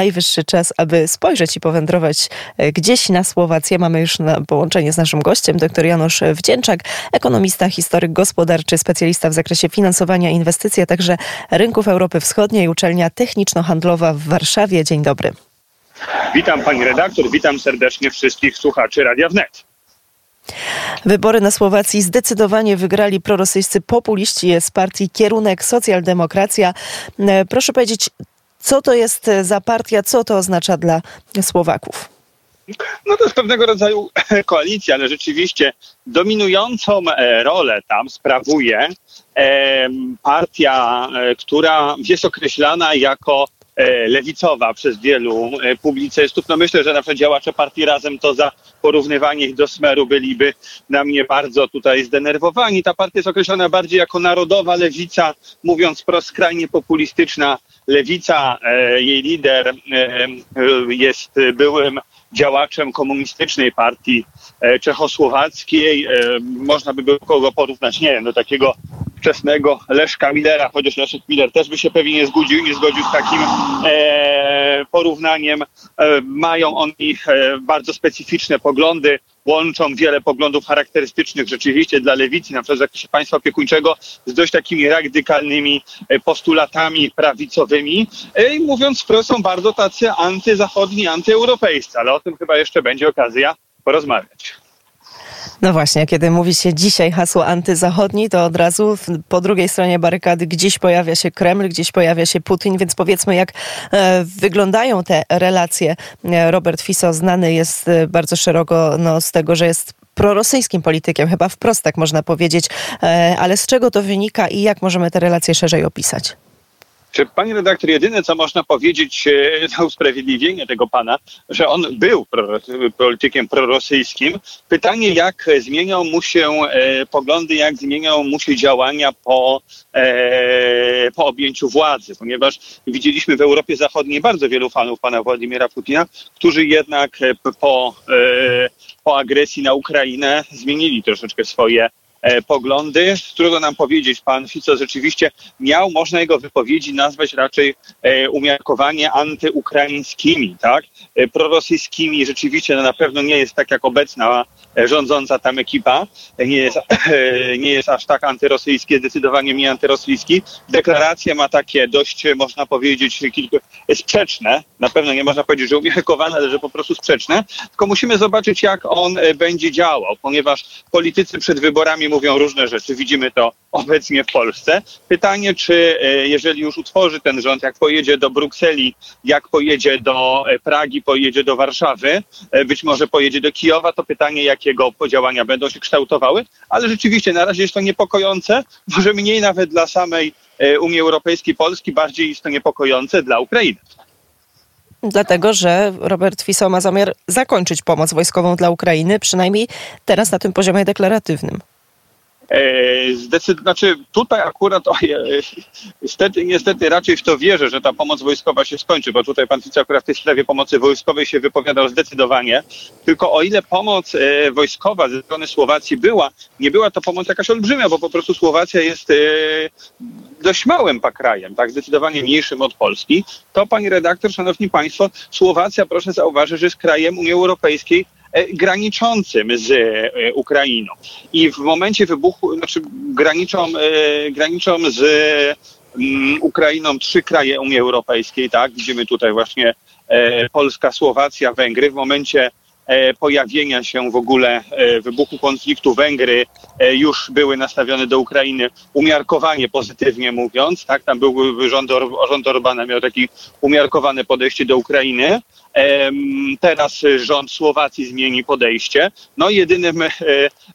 najwyższy czas, aby spojrzeć i powędrować e, gdzieś na Słowację. Mamy już połączenie z naszym gościem, dr Janusz Wdzięczak, ekonomista, historyk gospodarczy, specjalista w zakresie finansowania inwestycji, a także rynków Europy Wschodniej, uczelnia techniczno-handlowa w Warszawie. Dzień dobry. Witam pani redaktor, witam serdecznie wszystkich słuchaczy Radia Wnet. Wybory na Słowacji zdecydowanie wygrali prorosyjscy populiści z partii Kierunek Socjaldemokracja. E, proszę powiedzieć, co to jest za partia, co to oznacza dla Słowaków? No to jest pewnego rodzaju koalicja, ale rzeczywiście dominującą e, rolę tam sprawuje partia, e, która jest określana jako E, lewicowa przez wielu e, publicystów. No myślę, że na przykład działacze partii Razem to za porównywanie ich do Smeru byliby na mnie bardzo tutaj zdenerwowani. Ta partia jest określona bardziej jako narodowa lewica, mówiąc pro skrajnie populistyczna lewica. E, jej lider jest byłym działaczem komunistycznej partii czechosłowackiej. Można by było go porównać, nie wiem, do takiego wczesnego Leszka Millera, chociaż Leszek Miller też by się pewnie nie zgodził, nie zgodził z takim e, porównaniem. E, mają oni e, bardzo specyficzne poglądy, łączą wiele poglądów charakterystycznych rzeczywiście dla lewicy, na przykład w zakresie państwa opiekuńczego, z dość takimi radykalnymi e, postulatami prawicowymi. E, I mówiąc wprost, są bardzo tacy antyzachodni, antyeuropejscy, ale o tym chyba jeszcze będzie okazja porozmawiać. No właśnie, kiedy mówi się dzisiaj hasło antyzachodni, to od razu po drugiej stronie barykady gdzieś pojawia się Kreml, gdzieś pojawia się Putin, więc powiedzmy, jak e, wyglądają te relacje. E, Robert Fiso znany jest e, bardzo szeroko no, z tego, że jest prorosyjskim politykiem, chyba wprost tak można powiedzieć, ale z czego to wynika i jak możemy te relacje szerzej opisać? Czy pani redaktor, jedyne co można powiedzieć e, na usprawiedliwienie tego pana, że on był politykiem prorosyjskim. Pytanie, jak zmienią mu się e, poglądy, jak zmienią mu się działania po, e, po objęciu władzy, ponieważ widzieliśmy w Europie Zachodniej bardzo wielu fanów pana Władimira Putina, którzy jednak po, po agresji na Ukrainę zmienili troszeczkę swoje poglądy. Trudno nam powiedzieć, pan Fico rzeczywiście miał, można jego wypowiedzi nazwać raczej e, umiarkowanie antyukraińskimi, tak? E, prorosyjskimi. Rzeczywiście no na pewno nie jest tak jak obecna rządząca tam ekipa. Nie jest, nie jest aż tak antyrosyjski, zdecydowanie mniej antyrosyjski. Deklaracje ma takie dość, można powiedzieć, kilku, sprzeczne. Na pewno nie można powiedzieć, że umiarkowane, ale że po prostu sprzeczne. Tylko musimy zobaczyć, jak on będzie działał, ponieważ politycy przed wyborami mówią różne rzeczy. Widzimy to obecnie w Polsce. Pytanie, czy e, jeżeli już utworzy ten rząd, jak pojedzie do Brukseli, jak pojedzie do e, Pragi, pojedzie do Warszawy, e, być może pojedzie do Kijowa, to pytanie, jakiego podziałania będą się kształtowały. Ale rzeczywiście na razie jest to niepokojące, może mniej nawet dla samej Unii Europejskiej, Polski, bardziej jest to niepokojące dla Ukrainy. Dlatego, że Robert Fico ma zamiar zakończyć pomoc wojskową dla Ukrainy, przynajmniej teraz na tym poziomie deklaratywnym. E, Zdecydowanie, znaczy tutaj akurat niestety, niestety raczej w to wierzę, że ta pomoc wojskowa się skończy, bo tutaj pan Fico akurat w tej sprawie pomocy wojskowej się wypowiadał zdecydowanie. Tylko o ile pomoc e, wojskowa ze strony Słowacji była, nie była to pomoc jakaś olbrzymia, bo po prostu Słowacja jest e, dość małym krajem, tak, zdecydowanie mniejszym od Polski, to pani redaktor, szanowni państwo, Słowacja, proszę zauważyć, że jest krajem Unii Europejskiej graniczącym z e, Ukrainą. I w momencie wybuchu, znaczy graniczą, e, graniczą z mm, Ukrainą trzy kraje Unii Europejskiej, tak? Widzimy tutaj właśnie Polska, Słowacja, Węgry. W momencie pojawienia się w ogóle wybuchu konfliktu Węgry już były nastawione do Ukrainy umiarkowanie pozytywnie mówiąc, tak, tam był rząd, rząd Orbana miał takie umiarkowane podejście do Ukrainy, Teraz rząd Słowacji zmieni podejście. No jedynym e,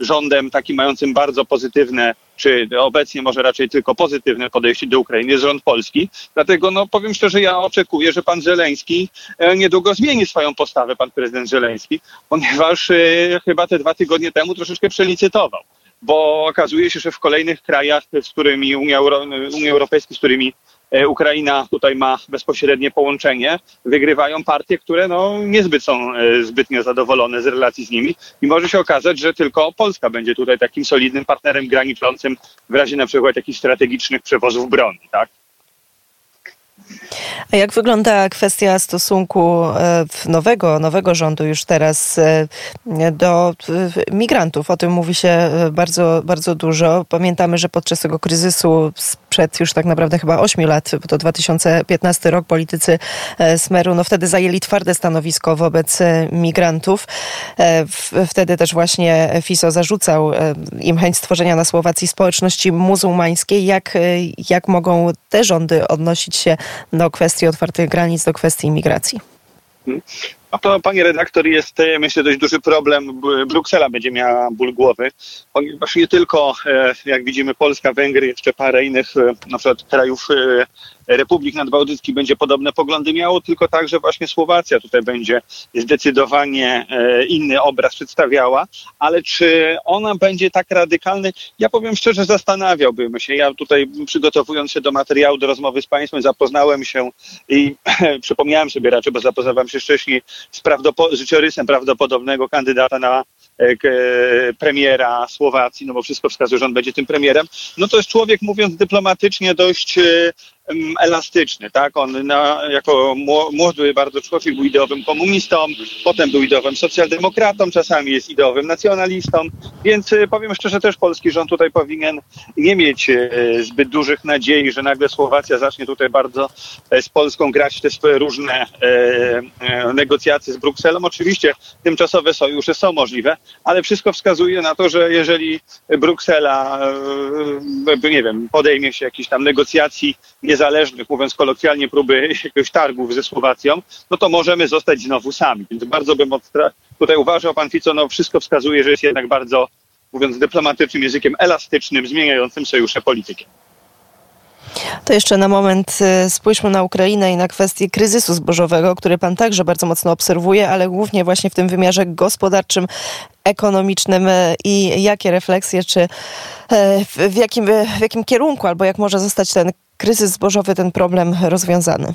rządem takim mającym bardzo pozytywne, czy obecnie może raczej tylko pozytywne podejście do Ukrainy jest rząd polski. Dlatego no powiem szczerze, ja oczekuję, że pan Żeleński e, niedługo zmieni swoją postawę, pan prezydent Żeleński, ponieważ e, chyba te dwa tygodnie temu troszeczkę przelicytował bo okazuje się, że w kolejnych krajach, z którymi Unia, Unia Europejska, z którymi Ukraina tutaj ma bezpośrednie połączenie, wygrywają partie, które no, niezbyt są e, zbytnio zadowolone z relacji z nimi i może się okazać, że tylko Polska będzie tutaj takim solidnym partnerem graniczącym w razie na przykład jakichś strategicznych przewozów broni, tak? A jak wygląda kwestia stosunku e, nowego, nowego rządu już teraz e, do migrantów? O tym mówi się e, bardzo, bardzo dużo. Pamiętamy, że podczas tego kryzysu sprzed już tak naprawdę chyba 8 lat, bo to 2015 rok, politycy Smeru no wtedy zajęli twarde stanowisko wobec migrantów. Wtedy też właśnie FISO zarzucał im chęć stworzenia na Słowacji społeczności muzułmańskiej. Jak, jak mogą te rządy odnosić się do kwestii otwartych granic, do kwestii imigracji? No to, panie redaktor, jest e, myślę dość duży problem. Bruksela będzie miała ból głowy, ponieważ nie tylko, e, jak widzimy, Polska, Węgry, jeszcze parę innych e, na przykład krajów Republik Nadbałtyckich będzie podobne poglądy miało, tylko także właśnie Słowacja tutaj będzie zdecydowanie inny obraz przedstawiała, ale czy ona będzie tak radykalny? Ja powiem szczerze, zastanawiałbym się. Ja tutaj przygotowując się do materiału, do rozmowy z Państwem, zapoznałem się i przypomniałem sobie raczej, bo zapoznawałem się wcześniej z prawdopo- życiorysem prawdopodobnego kandydata na e, e, premiera Słowacji, no bo wszystko wskazuje, że on będzie tym premierem, no to jest człowiek, mówiąc dyplomatycznie, dość e, elastyczny, tak? On na, jako młody bardzo człowiek był ideowym komunistą, potem był ideowym socjaldemokratą, czasami jest ideowym nacjonalistą, więc e, powiem szczerze, też polski rząd tutaj powinien nie mieć e, zbyt dużych nadziei, że nagle Słowacja zacznie tutaj bardzo e, z Polską grać te swoje różne negocjacje z Brukselą. Oczywiście tymczasowe sojusze są możliwe, ale wszystko wskazuje na to, że jeżeli Bruksela, nie wiem, podejmie się jakichś tam negocjacji niezależnych, mówiąc kolokwialnie, próby jakiegoś targów ze Słowacją, no to możemy zostać znowu sami. Więc bardzo bym tutaj uważał, pan Fico, no wszystko wskazuje, że jest jednak bardzo, mówiąc dyplomatycznym językiem, elastycznym, zmieniającym sojusze politykiem. To jeszcze na moment y, spójrzmy na Ukrainę i na kwestię kryzysu zbożowego, który pan także bardzo mocno obserwuje, ale głównie właśnie w tym wymiarze gospodarczym, ekonomicznym y, i jakie refleksje, czy y, w jakim, w jakim kierunku, albo jak może zostać ten kryzys zbożowy, ten problem rozwiązany?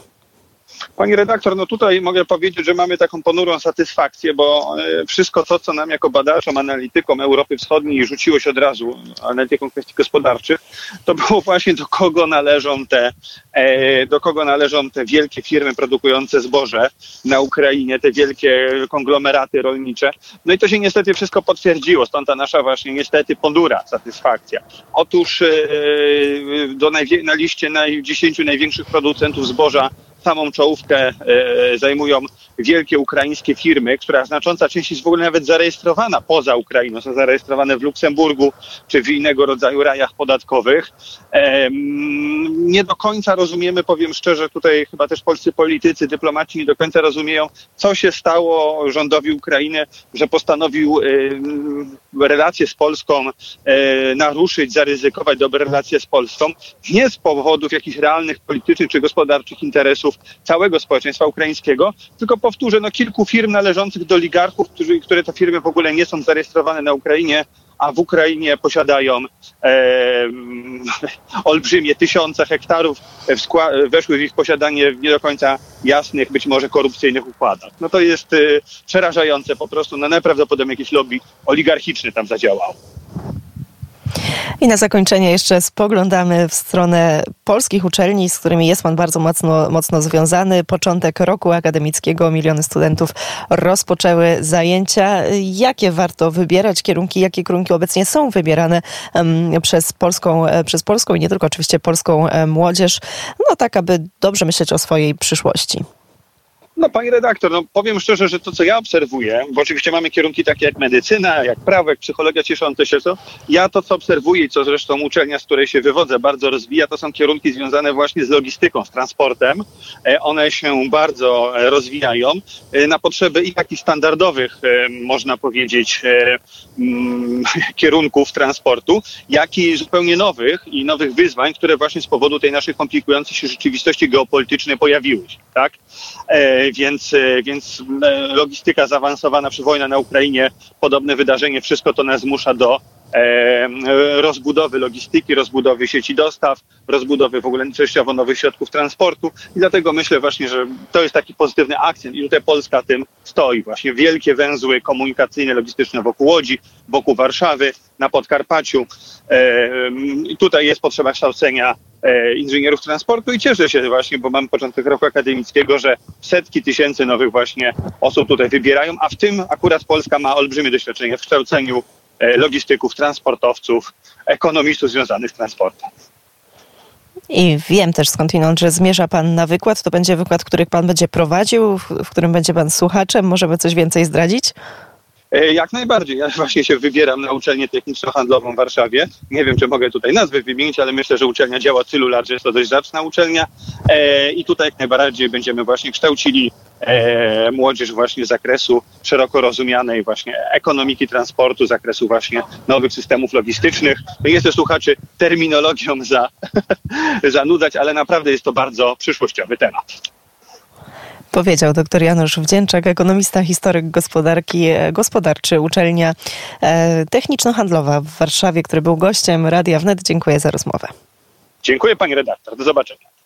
Pani redaktor, no tutaj mogę powiedzieć, że mamy taką ponurą satysfakcję, bo e, wszystko to, co nam jako badaczom, analitykom Europy Wschodniej rzuciło się od razu, analitykom kwestii gospodarczych, to było właśnie do kogo należą te, e, do kogo należą te wielkie firmy produkujące zboże na Ukrainie, te wielkie konglomeraty rolnicze. No i to się niestety wszystko potwierdziło, stąd ta nasza właśnie niestety ponura satysfakcja. Otóż e, do na liście naj, 10 największych producentów zboża samą czołówkę e, zajmują wielkie ukraińskie firmy, która znacząca część jest w ogóle nawet zarejestrowana poza Ukrainą, są zarejestrowane w Luksemburgu czy w innego rodzaju rajach podatkowych. Nie do końca rozumiemy, powiem szczerze, tutaj chyba też polscy politycy, dyplomaci nie do końca rozumieją, co się stało rządowi Ukrainy, że postanowił relacje z Polską e, naruszyć, zaryzykować dobre relacje z Polską, nie z powodów jakichś realnych politycznych czy gospodarczych interesów całego społeczeństwa ukraińskiego, tylko powtórzę, no kilku firm należących do oligarchów, którzy, które to firmy w ogóle nie są zarejestrowane na Ukrainie, a w Ukrainie posiadają e, olbrzymie tysiące hektarów, w weszły w ich posiadanie w nie do końca jasnych, być może korupcyjnych układach. No to jest e, przerażające po prostu, no najprawdopodobniej jakiś lobby oligarchiczny tam zadziałał. I na zakończenie jeszcze spoglądamy w stronę polskich uczelni, z którymi jest Pan bardzo mocno, mocno związany. Początek roku akademickiego, miliony studentów rozpoczęły zajęcia. Jakie warto wybierać kierunki, jakie kierunki obecnie są wybierane przez, polską, przez polską i nie tylko oczywiście polską młodzież, no tak, aby dobrze myśleć o swojej przyszłości? No, pani redaktor, no powiem szczerze, że to, co ja obserwuję, bo oczywiście mamy kierunki takie jak medycyna, jak prawo, jak psychologia cieszące się, to ja to, co obserwuję i co zresztą uczelnia, z której się wywodzę, bardzo rozwija, to są kierunki związane właśnie z logistyką, z transportem. E, one się bardzo e, rozwijają e, na potrzeby i takich standardowych, można powiedzieć, mm, kierunków transportu, jak i zupełnie nowych i nowych wyzwań, które właśnie z powodu tej naszej komplikującej się rzeczywistości geopolitycznej pojawiły się, tak? Więc, e, więc e, logistyka zaawansowana przy wojna na Ukrainie, podobne wydarzenie, wszystko to nas zmusza do e, rozbudowy logistyki, rozbudowy sieci dostaw, rozbudowy w ogóle częściowo nowych środków transportu i dlatego myślę właśnie, że to jest taki pozytywny akcent i tutaj Polska tym stoi. Właśnie wielkie węzły komunikacyjne, logistyczne wokół Łodzi, wokół Warszawy, na Podkarpaciu. Tutaj jest potrzeba kształcenia inżynierów transportu i cieszę się właśnie, bo mam początek roku akademickiego, że setki tysięcy nowych właśnie osób tutaj wybierają, a w tym akurat Polska ma olbrzymie doświadczenie w kształceniu e, logistyków, transportowców, ekonomistów związanych z transportem. I wiem też skądinąd, że zmierza Pan na wykład. To będzie wykład, który Pan będzie prowadził, w którym będzie Pan słuchaczem. Możemy coś więcej zdradzić? E, jak najbardziej. Ja właśnie się wybieram na uczelnię techniczno-handlową w Warszawie. Nie wiem, czy mogę tutaj nazwy wymienić, ale myślę, że uczelnia działa od tylu lat, że jest to dość zacna uczelnia. E, I tutaj jak najbardziej będziemy właśnie kształcili e, młodzież właśnie z zakresu szeroko rozumianej właśnie ekonomiki transportu, zakresu właśnie nowych systemów logistycznych. Nie chcę słuchaczy terminologią za, zanudzać, ale naprawdę jest to bardzo przyszłościowy temat. Powiedział dr Janusz Wdzięczak, ekonomista, historyk gospodarki, e, gospodarczy, uczelnia e, techniczno-handlowa w Warszawie, który był gościem Radia Wnet. Dziękuję za rozmowę. Dziękuję pani redaktor. Do zobaczenia.